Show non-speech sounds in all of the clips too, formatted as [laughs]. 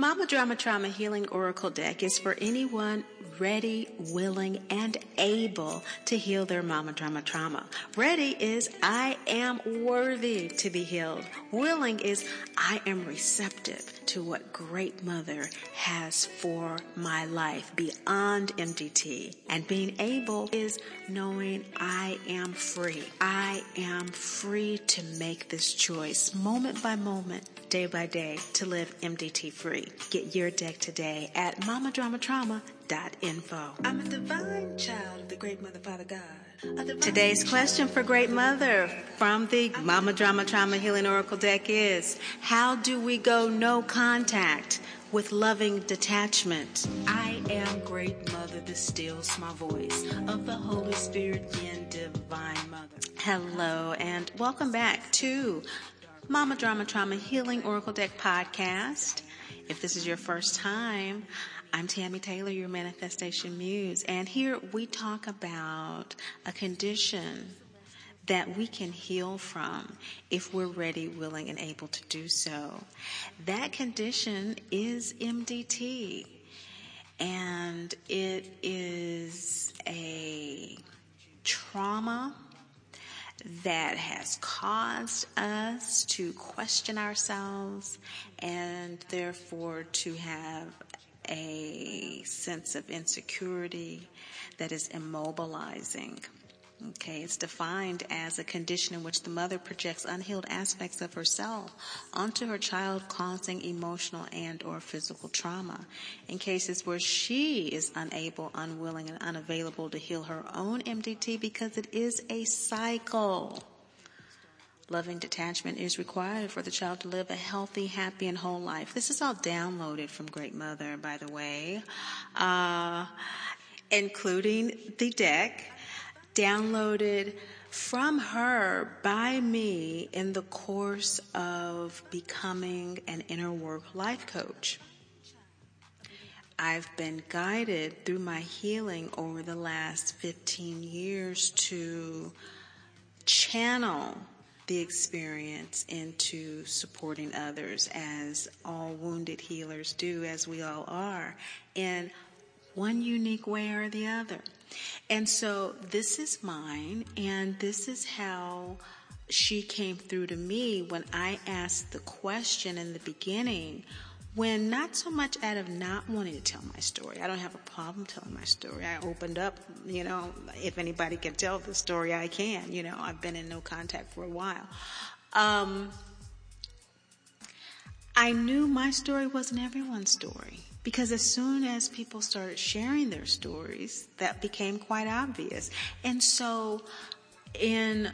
Mama Drama Trauma Healing Oracle deck is for anyone ready, willing, and able to heal their mama drama trauma. Ready is I am worthy to be healed. Willing is I am receptive to what great mother has for my life beyond MDT. And being able is knowing I am free. I am free to make this choice moment by moment, day by day to live MDT free. Get your deck today at mamadramatrauma.info. I'm a divine child of the great mother, Father God. Today's question for Great Mother from the Mama Drama Trauma Healing Oracle deck is How do we go no contact with loving detachment? I am Great Mother, the stills my voice of the Holy Spirit in Divine Mother. Hello, and welcome back to Mama Drama Trauma Healing Oracle Deck podcast. If this is your first time, I'm Tammy Taylor, your manifestation muse, and here we talk about a condition that we can heal from if we're ready, willing, and able to do so. That condition is MDT, and it is a trauma that has caused us to question ourselves and therefore to have a sense of insecurity that is immobilizing. Okay, it's defined as a condition in which the mother projects unhealed aspects of herself onto her child causing emotional and or physical trauma. In cases where she is unable, unwilling, and unavailable to heal her own MDT because it is a cycle. Loving detachment is required for the child to live a healthy, happy, and whole life. This is all downloaded from Great Mother, by the way, uh, including the deck downloaded from her by me in the course of becoming an inner work life coach. I've been guided through my healing over the last 15 years to channel the experience into supporting others as all wounded healers do, as we all are, in one unique way or the other. And so this is mine, and this is how she came through to me when I asked the question in the beginning when not so much out of not wanting to tell my story. I don't have a problem telling my story. I opened up, you know, if anybody can tell the story, I can. You know, I've been in no contact for a while. Um, I knew my story wasn't everyone's story. Because as soon as people started sharing their stories, that became quite obvious. And so in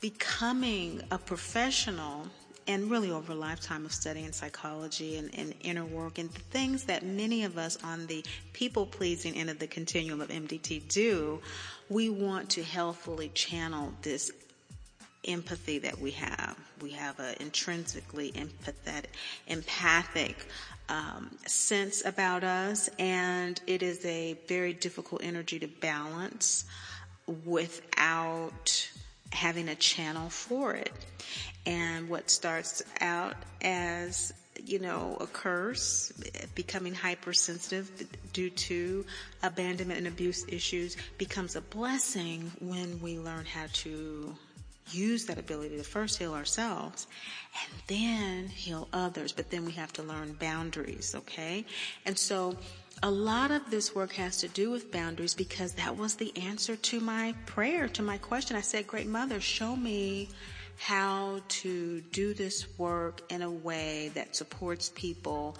becoming a professional and really over a lifetime of studying psychology and, and inner work and the things that many of us on the people pleasing end of the continuum of MDT do, we want to healthfully channel this empathy that we have. We have an intrinsically empathetic, empathic um, sense about us, and it is a very difficult energy to balance without having a channel for it. And what starts out as you know, a curse, becoming hypersensitive due to abandonment and abuse issues becomes a blessing when we learn how to use that ability to first heal ourselves and then heal others. But then we have to learn boundaries, okay? And so a lot of this work has to do with boundaries because that was the answer to my prayer, to my question. I said, Great Mother, show me how to do this work in a way that supports people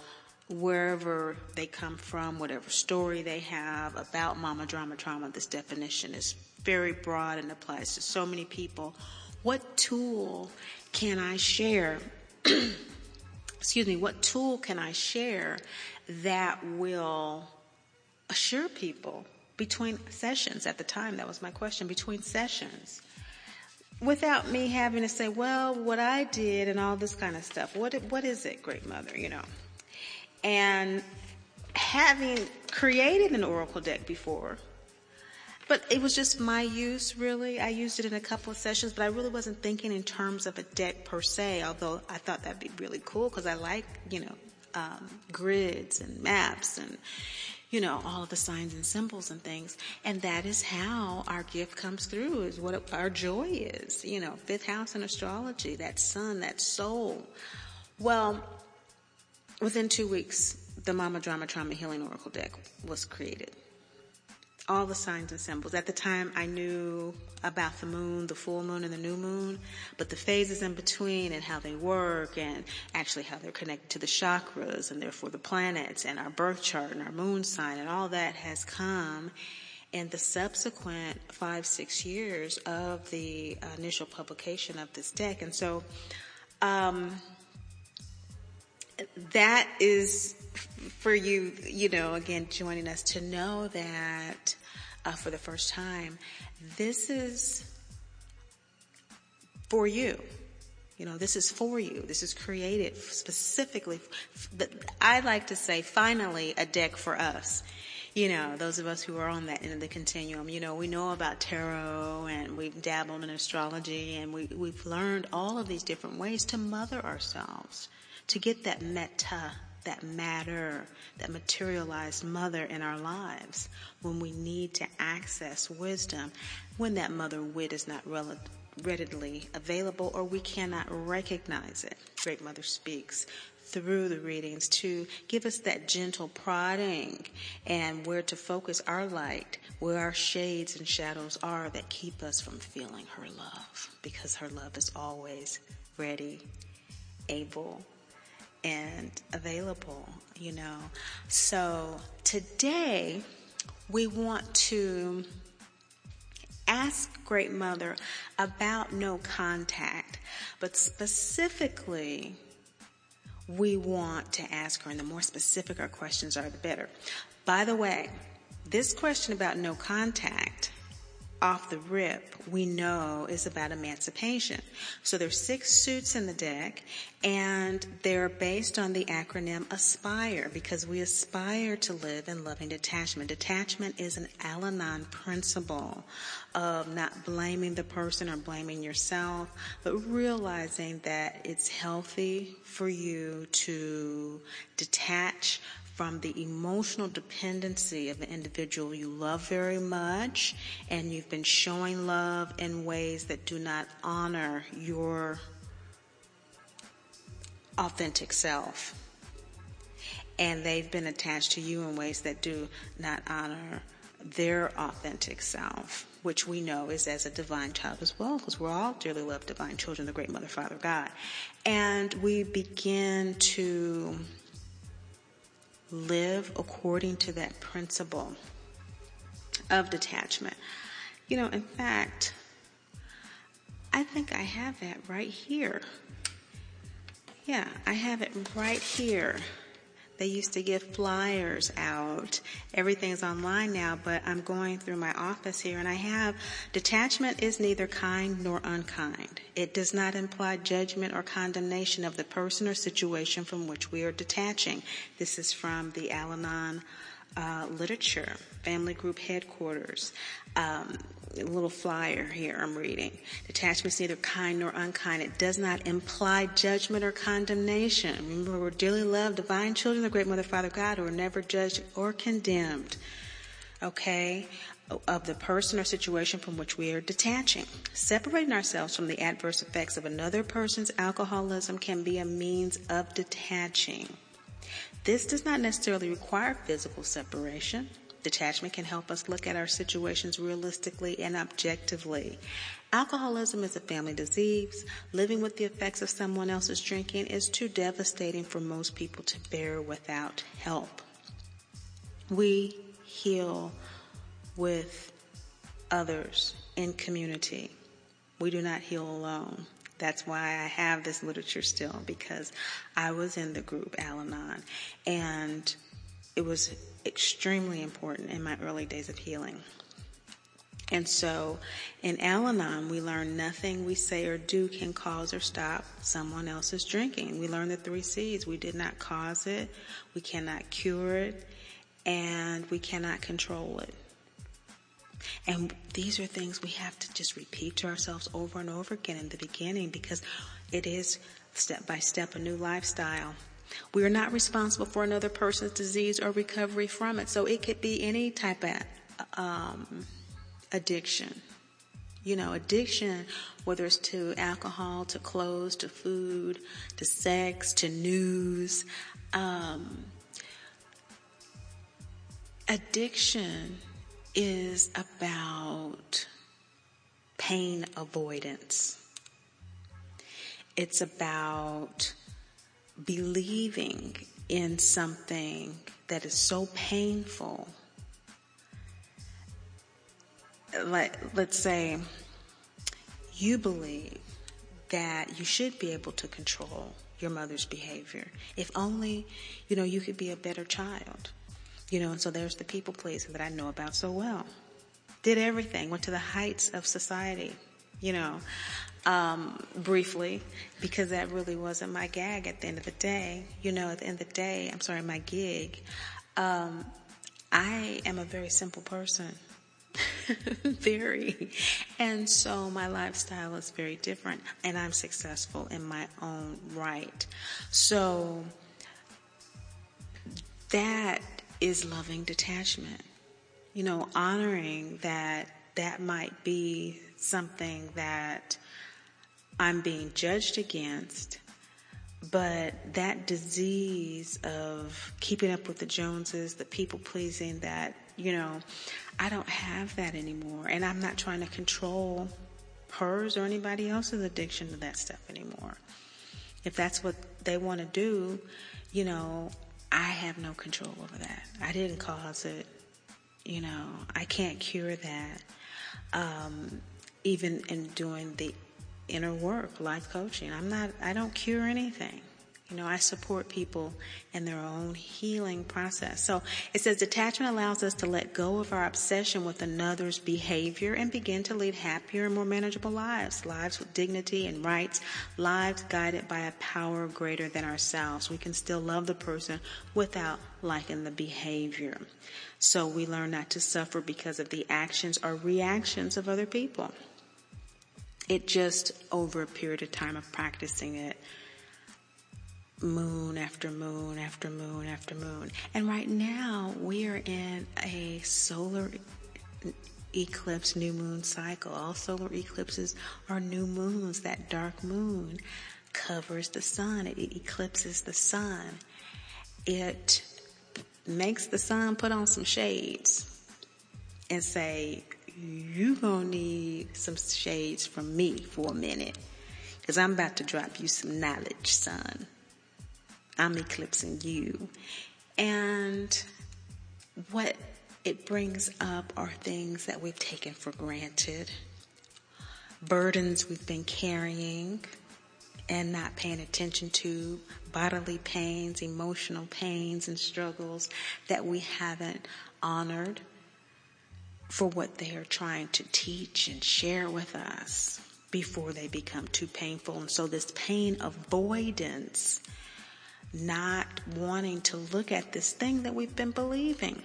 wherever they come from, whatever story they have about mama drama trauma. This definition is very broad and applies to so many people. What tool can I share? [clears throat] excuse me, what tool can I share that will assure people between sessions at the time? That was my question. Between sessions without me having to say, well, what I did and all this kind of stuff. What, what is it, great mother, you know? And having created an oracle deck before, but it was just my use really. I used it in a couple of sessions, but I really wasn't thinking in terms of a deck per se, although I thought that'd be really cool because I like, you know, um, grids and maps and you know, all of the signs and symbols and things. And that is how our gift comes through, is what our joy is. You know, fifth house in astrology, that sun, that soul. Well, within two weeks, the Mama Drama Trauma Healing Oracle deck was created all the signs and symbols. At the time, I knew about the moon, the full moon and the new moon, but the phases in between and how they work and actually how they're connected to the chakras and therefore the planets and our birth chart and our moon sign and all that has come in the subsequent five, six years of the initial publication of this deck. And so, um, that is for you, you know, again, joining us to know that uh, for the first time, this is for you. You know, this is for you. This is created specifically. I like to say, finally, a deck for us. You know, those of us who are on that end of the continuum. You know, we know about tarot and we've dabbled in astrology and we, we've learned all of these different ways to mother ourselves, to get that metta that matter, that materialized mother in our lives when we need to access wisdom, when that mother wit is not readily available or we cannot recognize it. Great Mother speaks through the readings to give us that gentle prodding and where to focus our light, where our shades and shadows are that keep us from feeling her love because her love is always ready, able, and available, you know. So today we want to ask Great Mother about no contact, but specifically we want to ask her, and the more specific our questions are, the better. By the way, this question about no contact off the rip, we know is about emancipation. So there's six suits in the deck and they're based on the acronym ASPIRE because we aspire to live in loving detachment. Detachment is an Al-Anon principle of not blaming the person or blaming yourself, but realizing that it's healthy for you to detach from the emotional dependency of an individual you love very much and you've been showing love in ways that do not honor your authentic self. And they've been attached to you in ways that do not honor their authentic self, which we know is as a divine child as well, because we're all dearly loved divine children, the great mother, father, God. And we begin to live according to that principle of detachment. You know, in fact, I think I have that right here. Yeah, I have it right here. They used to give flyers out. Everything's online now, but I'm going through my office here and I have detachment is neither kind nor unkind. It does not imply judgment or condemnation of the person or situation from which we are detaching. This is from the Al Anon uh, literature, family group headquarters. Um, a little flyer here I'm reading. Detachment is neither kind nor unkind. It does not imply judgment or condemnation. Remember, we're dearly loved, divine children of the great mother, father God, who are never judged or condemned. Okay? Of the person or situation from which we are detaching. Separating ourselves from the adverse effects of another person's alcoholism can be a means of detaching. This does not necessarily require physical separation. Detachment can help us look at our situations realistically and objectively. Alcoholism is a family disease. Living with the effects of someone else's drinking is too devastating for most people to bear without help. We heal with others in community. We do not heal alone. That's why I have this literature still because I was in the group Al Anon and it was extremely important in my early days of healing. And so in Al Anon, we learn nothing we say or do can cause or stop someone else's drinking. We learn the three C's. We did not cause it, we cannot cure it, and we cannot control it. And these are things we have to just repeat to ourselves over and over again in the beginning because it is step by step a new lifestyle. We are not responsible for another person's disease or recovery from it. So it could be any type of um, addiction. You know, addiction, whether it's to alcohol, to clothes, to food, to sex, to news. Um, addiction is about pain avoidance. It's about believing in something that is so painful. Let, let's say you believe that you should be able to control your mother's behavior. If only, you know, you could be a better child. You know, and so there's the people pleaser that I know about so well. Did everything, went to the heights of society, you know, um, briefly, because that really wasn't my gag at the end of the day. You know, at the end of the day, I'm sorry, my gig. Um, I am a very simple person. [laughs] very. And so my lifestyle is very different and I'm successful in my own right. So that is loving detachment. You know, honoring that that might be something that I'm being judged against, but that disease of keeping up with the Joneses, the people pleasing, that, you know, I don't have that anymore. And I'm not trying to control hers or anybody else's addiction to that stuff anymore. If that's what they want to do, you know, I have no control over that. I didn't cause it. You know, I can't cure that. Um, even in doing the inner work, life coaching, I'm not, I don't cure anything. You know, I support people in their own healing process. So it says detachment allows us to let go of our obsession with another's behavior and begin to lead happier and more manageable lives. Lives with dignity and rights. Lives guided by a power greater than ourselves. We can still love the person without liking the behavior. So we learn not to suffer because of the actions or reactions of other people. It just over a period of time of practicing it moon after moon after moon after moon. And right now we are in a solar eclipse new moon cycle. All solar eclipses are new moons. That dark moon covers the sun. It eclipses the sun. It makes the sun put on some shades and say, you gonna need some shades from me for a minute. Cause I'm about to drop you some knowledge, son. I'm eclipsing you. And what it brings up are things that we've taken for granted, burdens we've been carrying and not paying attention to, bodily pains, emotional pains and struggles that we haven't honored for what they are trying to teach and share with us before they become too painful. And so this pain avoidance not wanting to look at this thing that we've been believing.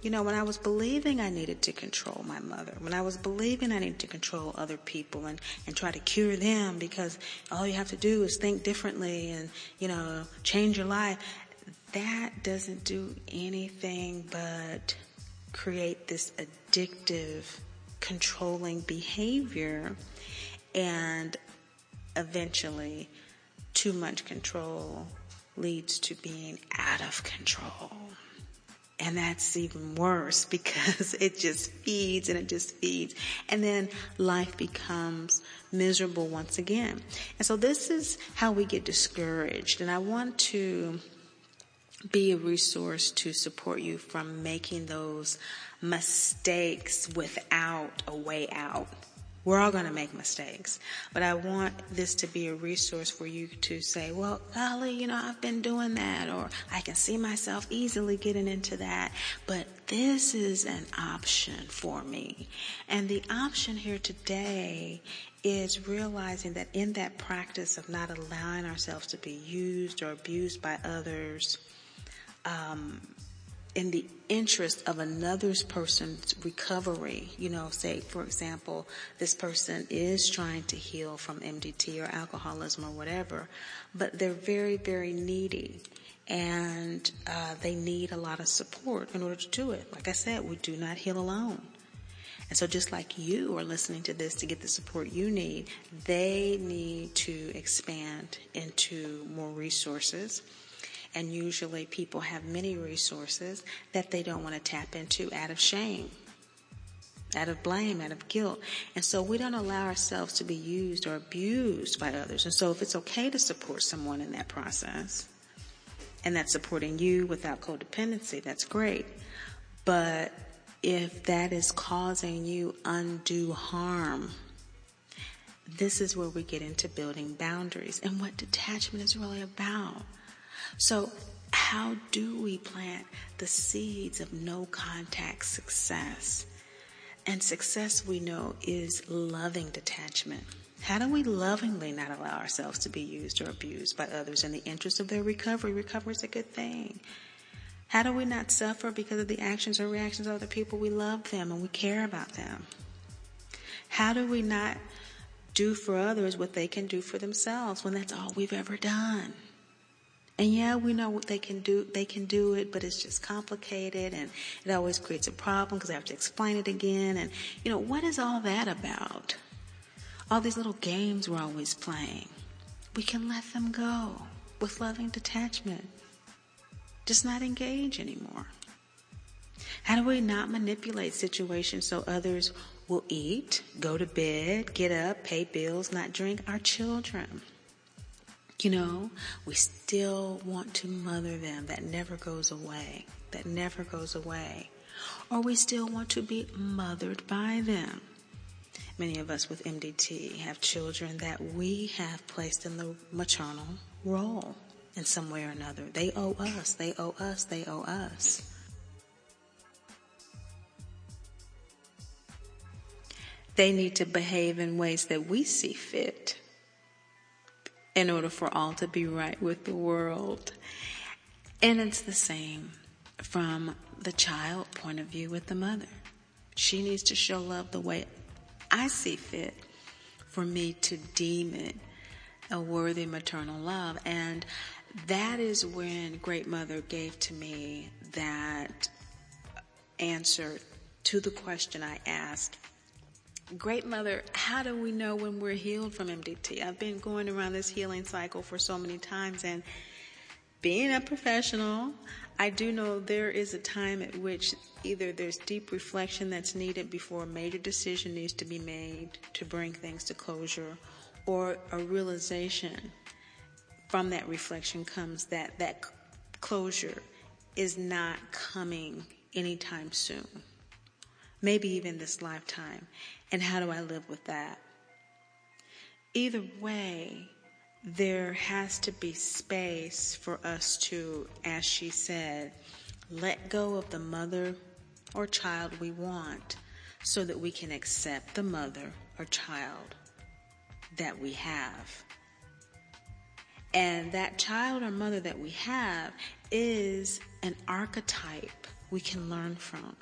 You know, when I was believing I needed to control my mother, when I was believing I needed to control other people and, and try to cure them because all you have to do is think differently and, you know, change your life, that doesn't do anything but create this addictive, controlling behavior and eventually too much control leads to being out of control. And that's even worse [laughs] because it just feeds and it just feeds. And then life becomes miserable once again. And so this is how we get discouraged. And I want to be a resource to support you from making those mistakes without a way out. We're all going to make mistakes, but I want this to be a resource for you to say, well, golly, you know, I've been doing that, or I can see myself easily getting into that, but this is an option for me. And the option here today is realizing that in that practice of not allowing ourselves to be used or abused by others, um, in the interest of another person's recovery. You know, say, for example, this person is trying to heal from MDT or alcoholism or whatever, but they're very, very needy and uh, they need a lot of support in order to do it. Like I said, we do not heal alone. And so just like you are listening to this to get the support you need, they need to expand into more resources. And usually people have many resources that they don't want to tap into out of shame, out of blame, out of guilt. And so we don't allow ourselves to be used or abused by others. And so if it's okay to support someone in that process, and that's supporting you without codependency, that's great. But if that is causing you undue harm, this is where we get into building boundaries and what detachment is really about. So, how do we plant the seeds of no contact success? And success, we know, is loving detachment. How do we lovingly not allow ourselves to be used or abused by others in the interest of their recovery? Recovery is a good thing. How do we not suffer because of the actions or reactions of other people? We love them and we care about them. How do we not do for others what they can do for themselves when that's all we've ever done? And yeah, we know what they can do. They can do it, but it's just complicated and it always creates a problem because I have to explain it again. And, you know, what is all that about? All these little games we're always playing. We can let them go with loving detachment just not engage anymore? How do we not manipulate situations so others will eat, go to bed, get up, pay bills, not drink? Our children. You know, we still want to mother them. That never goes away. That never goes away. Or we still want to be mothered by them. Many of us with MDT have children that we have placed in the maternal role in some way or another. They owe us, they owe us, they owe us. They need to behave in ways that we see fit in order for all to be right with the world. And it's the same from the child point of view with the mother. She needs to show love the way I see fit for me to deem it a worthy maternal love. And that is when Great Mother gave to me that answer to the question I asked. Great Mother, how do we know when we're healed from MDT? I've been going around this healing cycle for so many times and being a professional, I do know there is a time at which either there's deep reflection that's needed before a major decision needs to be made to bring things to closure or a realization from that reflection comes that that closure is not coming anytime soon. Maybe even this lifetime. And how do I live with that? Either way, there has to be space for us to, as she said, let go of the mother or child we want so that we can accept the mother or child that we have. And that child or mother that we have is an archetype we can learn from.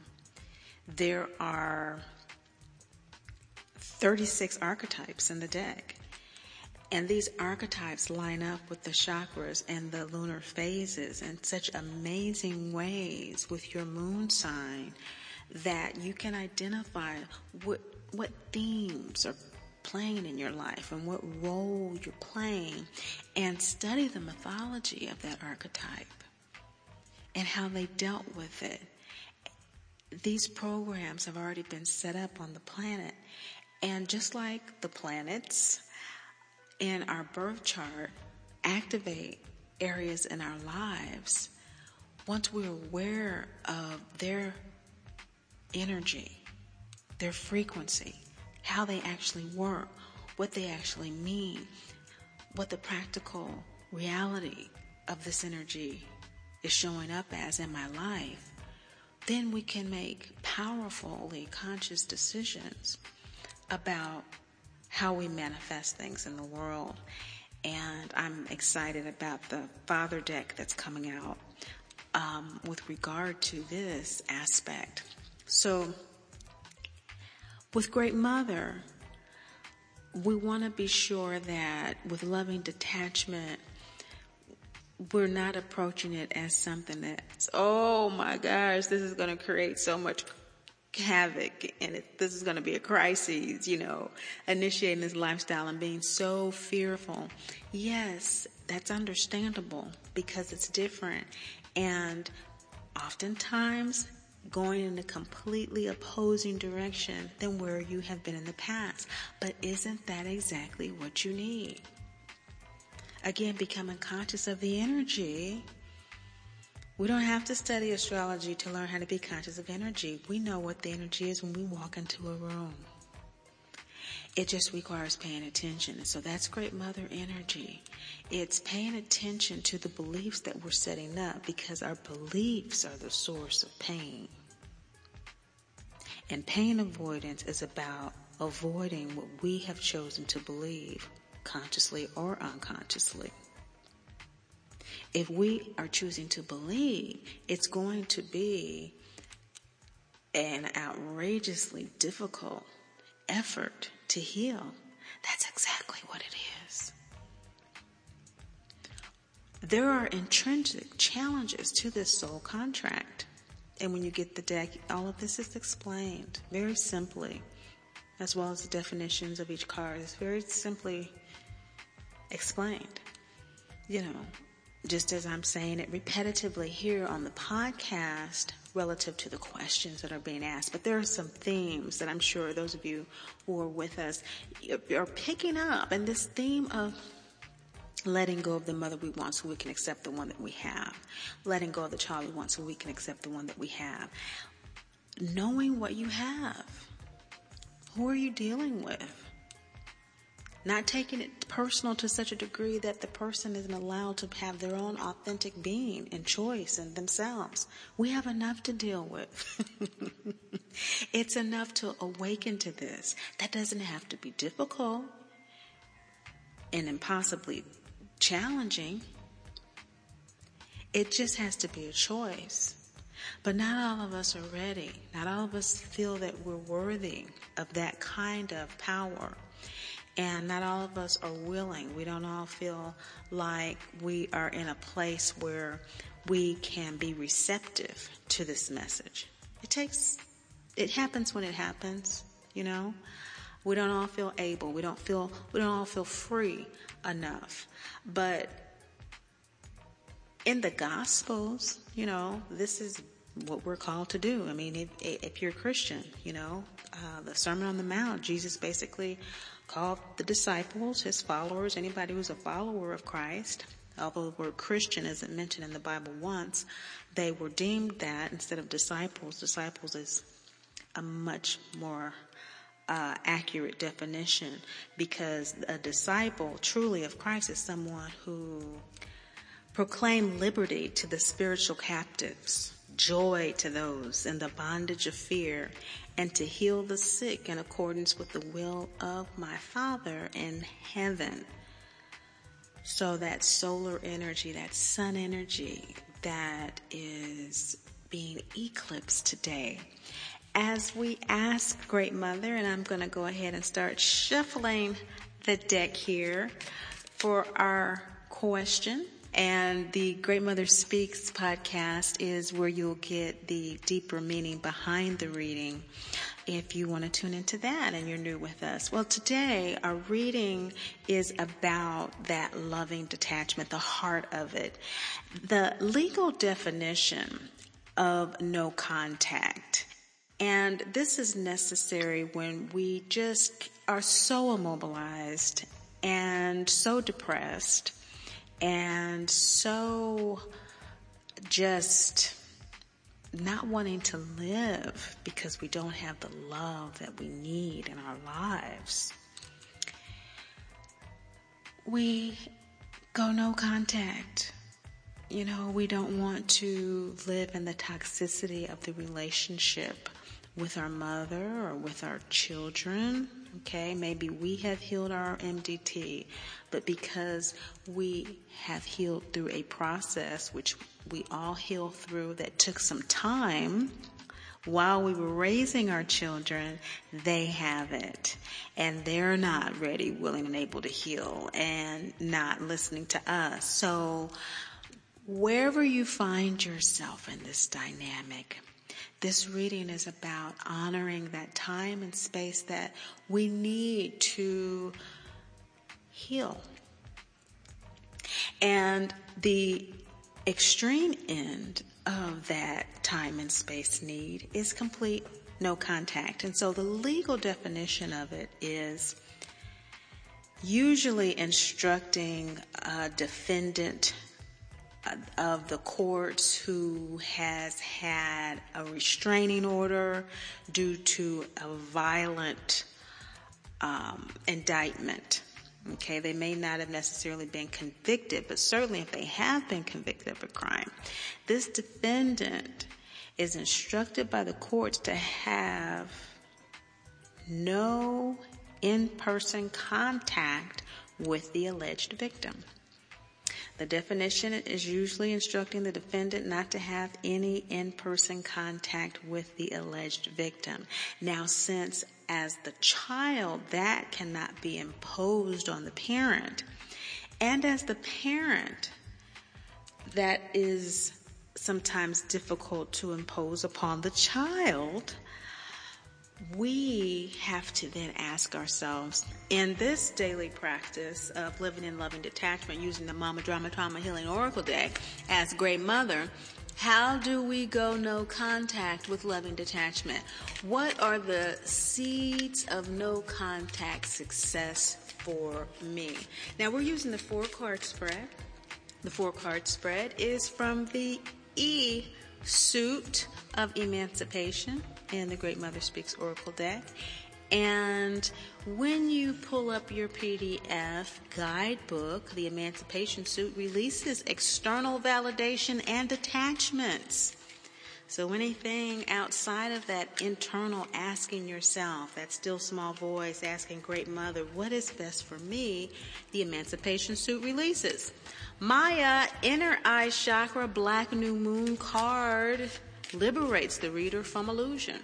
There are 36 archetypes in the deck. And these archetypes line up with the chakras and the lunar phases in such amazing ways with your moon sign that you can identify what, what themes are playing in your life and what role you're playing and study the mythology of that archetype and how they dealt with it. These programs have already been set up on the planet. And just like the planets in our birth chart activate areas in our lives, once we're aware of their energy, their frequency, how they actually work, what they actually mean, what the practical reality of this energy is showing up as in my life, then we can make powerfully conscious decisions about how we manifest things in the world. And I'm excited about the Father deck that's coming out. um, with regard to this aspect. So, with Great Mother, we want to be sure that with loving detachment, we're not approaching it as something that's, oh my gosh, this is going to create so much havoc and it, this is going to be a crisis, you know, initiating this lifestyle and being so fearful. Yes, that's understandable because it's different. And oftentimes going in a completely opposing direction than where you have been in the past. But isn't that exactly what you need? Again, becoming conscious of the energy. We don't have to study astrology to learn how to be conscious of energy. We know what the energy is when we walk into a room. It just requires paying attention. So that's great mother energy. It's paying attention to the beliefs that we're setting up because our beliefs are the source of pain. And pain avoidance is about avoiding what we have chosen to believe, consciously or unconsciously. If we are choosing to believe, it's going to be an outrageously difficult effort to heal. That's exactly what it is. There are intrinsic challenges to this soul contract. And when you get the deck, all of this is explained very simply, as well as the definitions of each card. It's very simply explained. You know, just as I'm saying it repetitively here on the podcast relative to the questions that are being asked. But there are some themes that I'm sure those of you who are with us are picking up. And this theme of letting go of the mother we want so we can accept the one that we have. Letting go of the child we want so we can accept the one that we have. Knowing what you have. Who are you dealing with? Not taking it personal to such a degree that the person isn't allowed to have their own authentic being and choice and themselves. We have enough to deal with. [laughs] it's enough to awaken to this. That doesn't have to be difficult and impossibly challenging. It just has to be a choice. But not all of us are ready. Not all of us feel that we're worthy of that kind of power. And not all of us are willing. We don't all feel like we are in a place where we can be receptive to this message. It takes, it happens when it happens, you know? We don't all feel able. We don't feel, we don't all feel free enough. But in the Gospels, you know, this is what we're called to do. I mean, if, if you're a Christian, you know, uh, the Sermon on the Mount, Jesus basically called the disciples, his followers, anybody who's a follower of Christ, although the word Christian isn't mentioned in the Bible once, they were deemed that instead of disciples. Disciples is a much more uh, accurate definition because a disciple truly of Christ is someone who proclaimed liberty to the spiritual captives, joy to those in the bondage of fear, and to heal the sick in accordance with the will of my Father in heaven. So that solar energy, that sun energy that is being eclipsed today as we ask Great Mother, and I'm going to go ahead and start shuffling the deck here for our question. And the Great Mother Speaks podcast is where you'll get the deeper meaning behind the reading if you want to tune into that and you're new with us. Well, today our reading is about that loving detachment, the heart of it. The legal definition of no contact and this is necessary when we just are so immobilized and so depressed and so just not wanting to live because we don't have the love that we need in our lives. We go no contact. You know, we don't want to live in the toxicity of the relationship with our mother or with our children Okay, maybe we have healed our MDT, but because we have healed through a process which we all heal through that took some time, while we were raising our children, they have it. And they're not ready, willing, and able to heal and not listening to us. So wherever you find yourself in this dynamic, this reading is about honoring that time and space that we need to heal. And the extreme end of that time and space need is complete no contact. And so the legal definition of it is usually instructing a defendant of the courts who has had a restraining order due to a violent um, indictment. Okay, they may not have necessarily been convicted, but certainly if they have been convicted of a crime, this defendant is instructed by the courts to have no in-person contact with the alleged victim. The definition is usually instructing the defendant not to have any in-person contact with the alleged victim. Now, since as the child that cannot be imposed on the parent, and as the parent that is sometimes difficult to impose upon the child, we have to then ask ourselves in this daily practice of living in loving detachment using the Mama Drama Trauma Healing Oracle deck as Great Mother, how do we go no contact with loving detachment? What are the seeds of no contact success for me? Now we're using the four card spread. The four card spread is from the E suit of emancipation in the Great Mother Speaks Oracle deck. And when you pull up your PDF guidebook, the Emancipation Suit releases external validation and attachments. So anything outside of that internal asking yourself, that still small voice asking Great Mother, what is best for me? The Emancipation Suit releases. Maya, Inner Eye Chakra, Black New Moon card liberates the reader from illusion.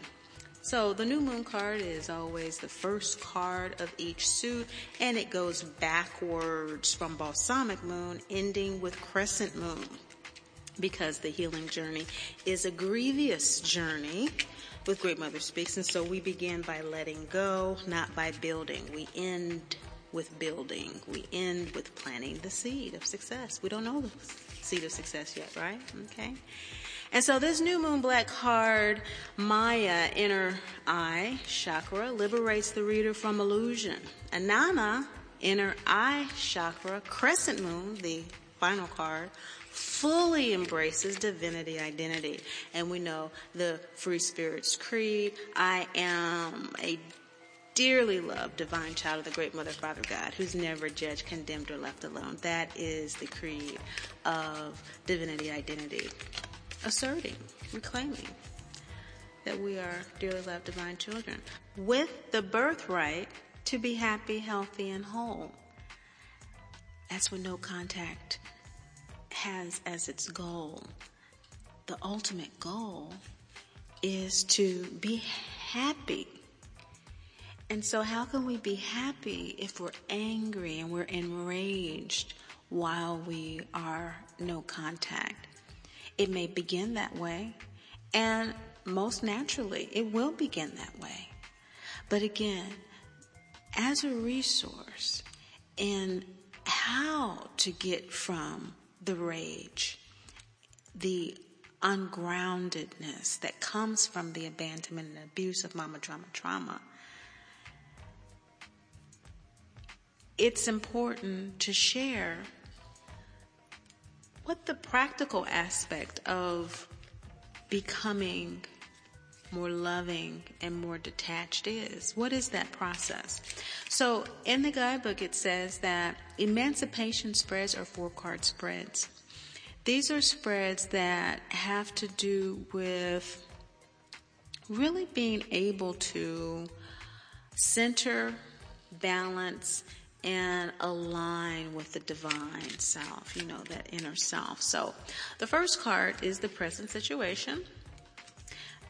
So the new moon card is always the first card of each suit and it goes backwards from balsamic moon ending with crescent moon because the healing journey is a grievous journey with Great Mother Speaks and so we begin by letting go, not by building. We end with building. We end with planting the seed of success. We don't know the seed of success yet, right? Okay. And so this new moon black card, Maya inner eye chakra, liberates the reader from illusion. Inanna, inner eye chakra, crescent moon, the final card, fully embraces divinity identity. And we know the Free Spirits Creed, I am a dearly loved divine child of the great mother father God who's never judged, condemned, or left alone. That is the creed of divinity identity asserting, reclaiming that we are dearly loved divine children with the birthright to be happy, healthy, and whole. That's what no contact has as its goal. The ultimate goal is to be happy. And so how can we be happy if we're angry and we're enraged while we are no contact? It may begin that way, and most naturally, it will begin that way. But again, as a resource in how to get from the rage, the ungroundedness that comes from the abandonment and abuse of mama drama trauma, it's important to share what the practical aspect of becoming more loving and more detached is. What is that process? So in the guidebook it says that emancipation spreads are four card spreads. These are spreads that have to do with really being able to center, balance, and align with the divine self, you know, that inner self. So the first card is the present situation.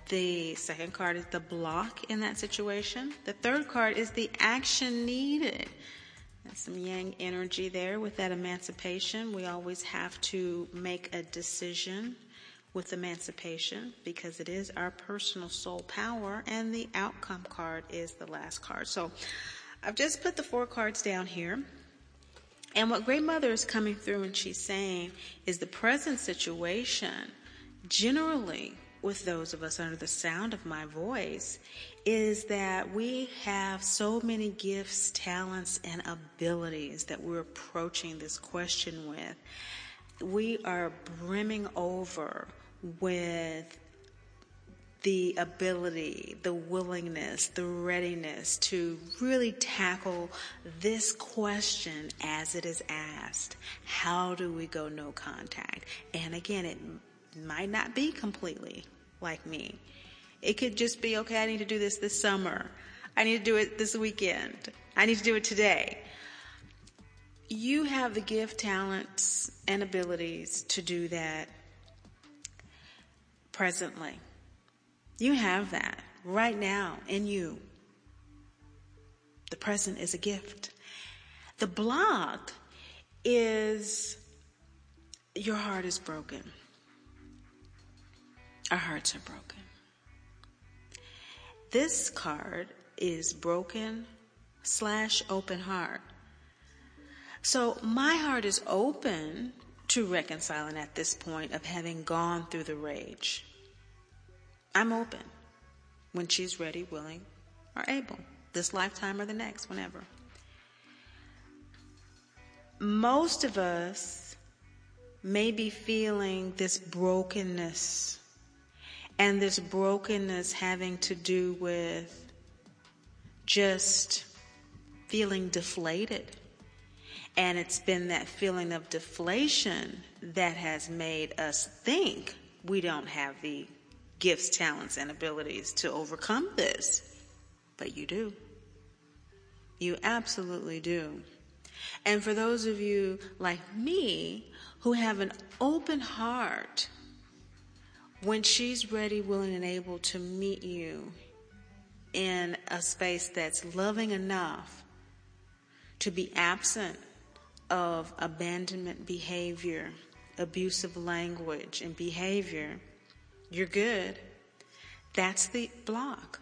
The second card is the block in that situation. The third card is the action needed. There's some yang energy there with that emancipation. We always have to make a decision with emancipation because it is our personal soul power, and the outcome card is the last card. So I've just put the four cards down here. And what Great Mother is coming through and she's saying is the present situation, generally with those of us under the sound of my voice, is that we have so many gifts, talents, and abilities that we're approaching this question with. We are brimming over with the ability, the willingness, the readiness to really tackle this question as it is asked. How do we go no contact? And again, it might not be completely like me. It could just be, okay, I need to do this this summer. I need to do it this weekend. I need to do it today. You have the gift, talents, and abilities to do that presently. You have that right now in you. The present is a gift. The block is your heart is broken. Our hearts are broken. This card is broken slash open heart. So my heart is open to reconciling at this point of having gone through the rage. I'm open when she's ready, willing, or able, this lifetime or the next, whenever. Most of us may be feeling this brokenness, and this brokenness having to do with just feeling deflated and it's been that feeling of deflation that has made us think we don't have the gifts, talents, and abilities to overcome this. But you do. You absolutely do. And for those of you like me who have an open heart, when she's ready, willing, and able to meet you in a space that's loving enough to be absent of abandonment behavior, abusive language, and behavior, you're good. That's the block.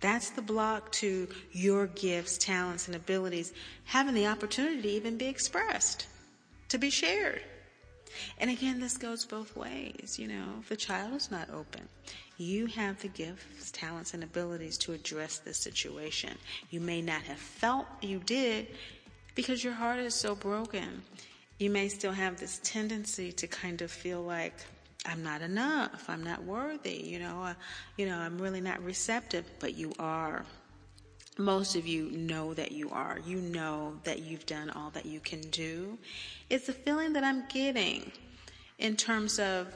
That's the block to your gifts, talents, and abilities having the opportunity to even be expressed, to be shared. And again, this goes both ways. You know, if the child is not open, you have the gifts, talents, and abilities to address this situation. You may not have felt you did because your heart is so broken. You may still have this tendency to kind of feel like, I'm not enough. I'm not worthy. You know, uh, you know, I'm really not receptive, but you are. Most of you know that you are. You know that you've done all that you can do. It's the feeling that I'm getting in terms of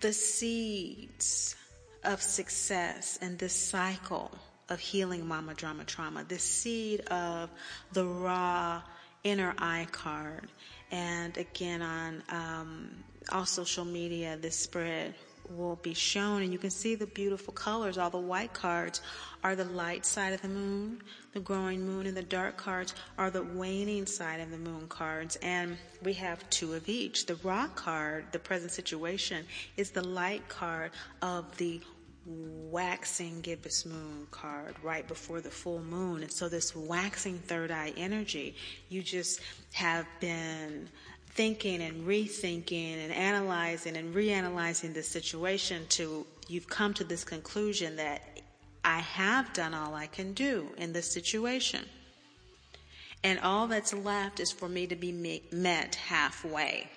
the seeds of success and this cycle of healing mama drama trauma, the seed of the raw inner eye card. And again, on um, all social media, this spread will be shown and you can see the beautiful colors. All the white cards are the light side of the moon, the growing moon, and the dark cards are the waning side of the moon cards. And we have two of each. The rock card, the present situation, is the light card of the waxing gibbous moon card right before the full moon. And so this waxing third eye energy, you just have been thinking and rethinking and analyzing and reanalyzing the situation to you've come to this conclusion that I have done all I can do in this situation. And all that's left is for me to be met halfway.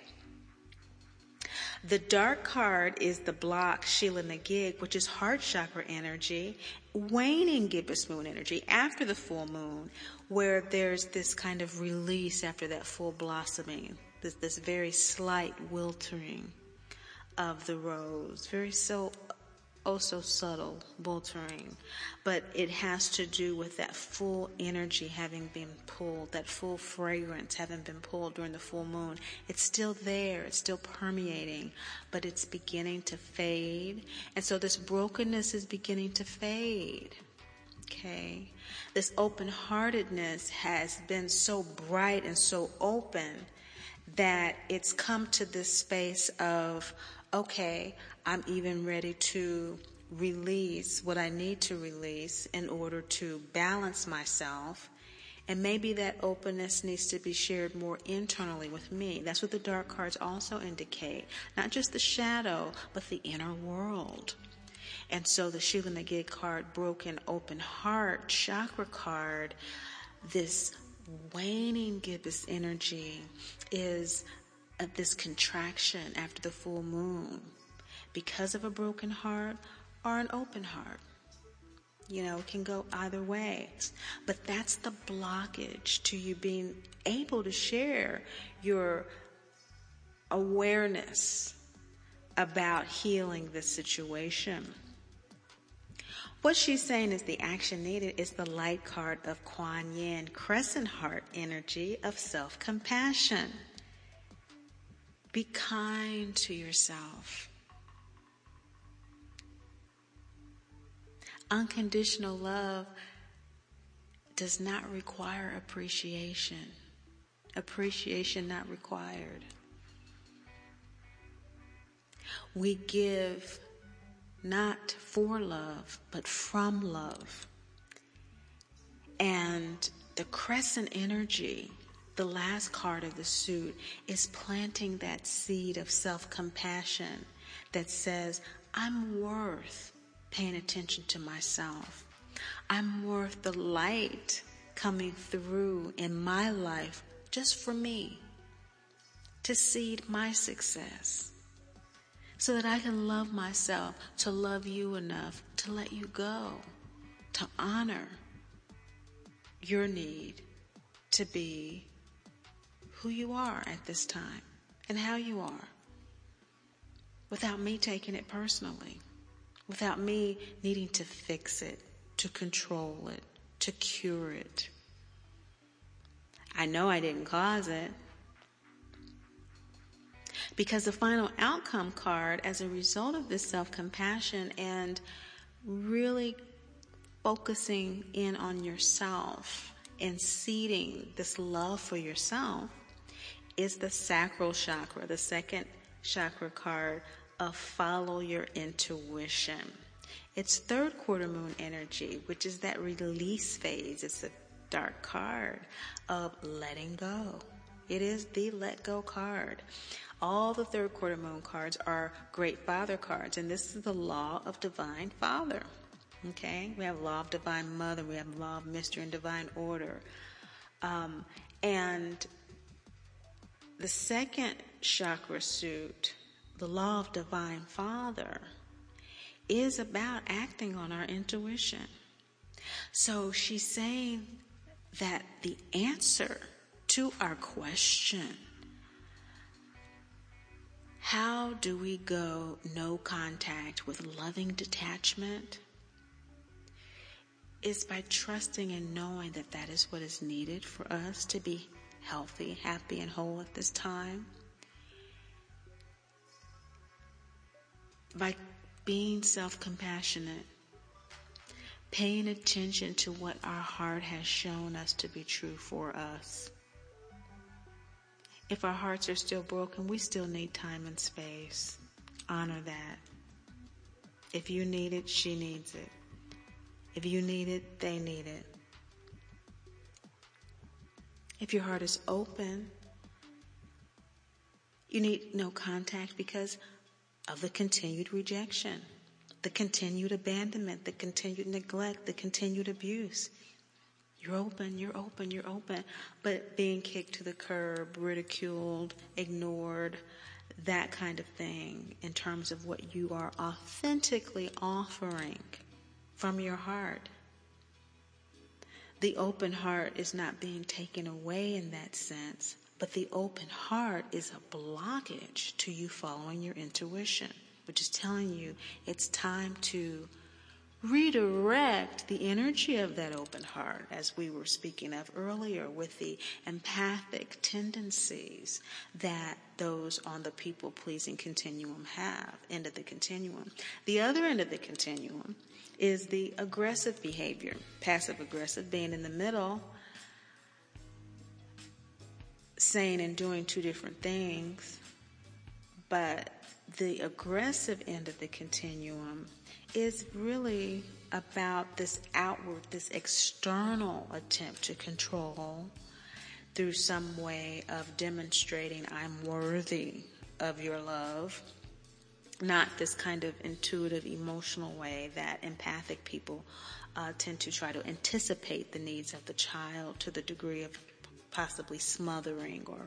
The dark card is the block Sheela na gig, which is heart chakra energy, waning gibbous moon energy after the full moon, where there's this kind of release after that full blossoming, this, this very slight wiltering of the rose, very so oh so subtle bultering, but it has to do with that full energy having been pulled, that full fragrance having been pulled during the full moon. It's still there, it's still permeating, but it's beginning to fade. And so this brokenness is beginning to fade. Okay. This open heartedness has been so bright and so open that it's come to this space of, okay, I'm even ready to release what I need to release in order to balance myself. And maybe that openness needs to be shared more internally with me. That's what the dark cards also indicate. Not just the shadow, but the inner world. And so the Sheela na gig card, broken open heart, chakra card, this waning gibbous energy is uh, this contraction after the full moon because of a broken heart or an open heart. You know, can go either way. But that's the blockage to you being able to share your awareness about healing the situation. What she's saying is the action needed is the light card of Kuan Yin, crescent heart energy of self compassion. Be kind to yourself. Unconditional love does not require appreciation. Appreciation not required. We give not for love, but from love. And the crescent energy, the last card of the suit, is planting that seed of self compassion that says, I'm worth paying attention to myself. I'm worth the light coming through in my life just for me to seed my success so that I can love myself, to love you enough to let you go, to honor your need to be who you are at this time and how you are without me taking it personally, without me needing to fix it, to control it, to cure it. I know I didn't cause it. Because the final outcome card, as a result of this self compassion and really focusing in on yourself and seeding this love for yourself, is the sacral chakra, the second chakra card of follow your intuition. It's third quarter moon energy, which is that release phase. It's a dark card of letting go. It is the let go card. All the third quarter moon cards are great father cards, and this is the law of divine father. Okay, we have law of divine mother, we have law of mystery and divine order. Um, and the second chakra suit, the law of divine father, is about acting on our intuition. So she's saying that the answer to our question how do we go no contact with loving detachment? Is by trusting and knowing that that is what is needed for us to be healthy, happy, and whole at this time. By being self compassionate, paying attention to what our heart has shown us to be true for us. If our hearts are still broken, we still need time and space. Honor that. If you need it, she needs it. If you need it, they need it. If your heart is open, you need no contact because of the continued rejection, the continued abandonment, the continued neglect, the continued abuse. You're open, you're open, you're open. But being kicked to the curb, ridiculed, ignored, that kind of thing in terms of what you are authentically offering from your heart. The open heart is not being taken away in that sense, but the open heart is a blockage to you following your intuition. which is telling you it's time to redirect the energy of that open heart, as we were speaking of earlier, with the empathic tendencies that those on the people pleasing continuum have, end of the continuum. The other end of the continuum is the aggressive behavior, passive aggressive being in the middle, saying and doing two different things, but the aggressive end of the continuum is really about this outward, this external attempt to control through some way of demonstrating I'm worthy of your love. Not this kind of intuitive, emotional way that empathic people uh, tend to try to anticipate the needs of the child to the degree of possibly smothering or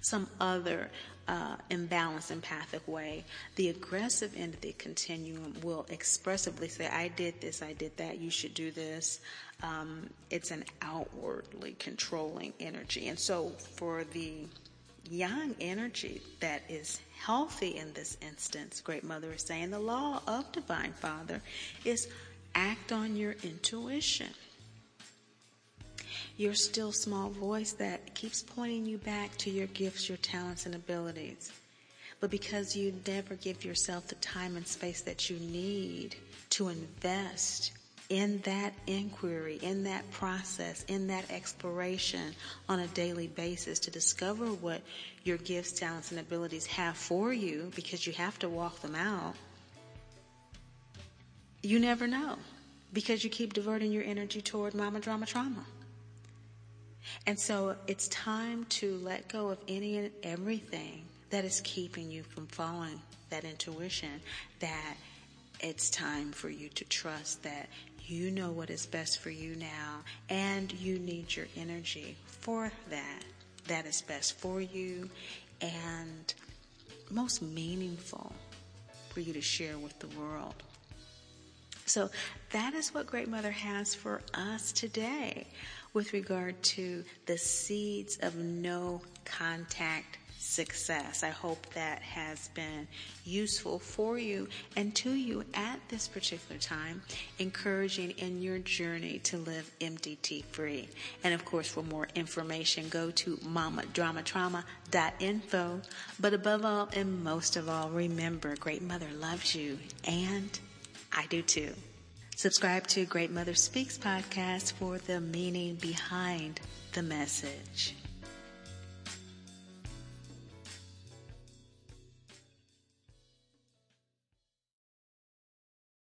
some other uh, imbalanced empathic way. The aggressive end of the continuum will expressively say, I did this, I did that, you should do this. Um, it's an outwardly controlling energy. And so for the young energy that is healthy in this instance, Great Mother is saying the law of Divine Father is act on your intuition your still small voice that keeps pointing you back to your gifts, your talents, and abilities. But because you never give yourself the time and space that you need to invest in that inquiry, in that process, in that exploration on a daily basis to discover what your gifts, talents, and abilities have for you because you have to walk them out, you never know because you keep diverting your energy toward mama drama trauma. And so it's time to let go of any and everything that is keeping you from following that intuition that it's time for you to trust that you know what is best for you now and you need your energy for that. That is best for you and most meaningful for you to share with the world. So that is what Great Mother has for us today with regard to the seeds of no contact success. I hope that has been useful for you and to you at this particular time, encouraging in your journey to live MDT free. And of course, for more information, go to mamadramatrauma.info. But above all and most of all, remember, Great Mother loves you and I do too. Subscribe to Great Mother Speaks podcast for the meaning behind the message.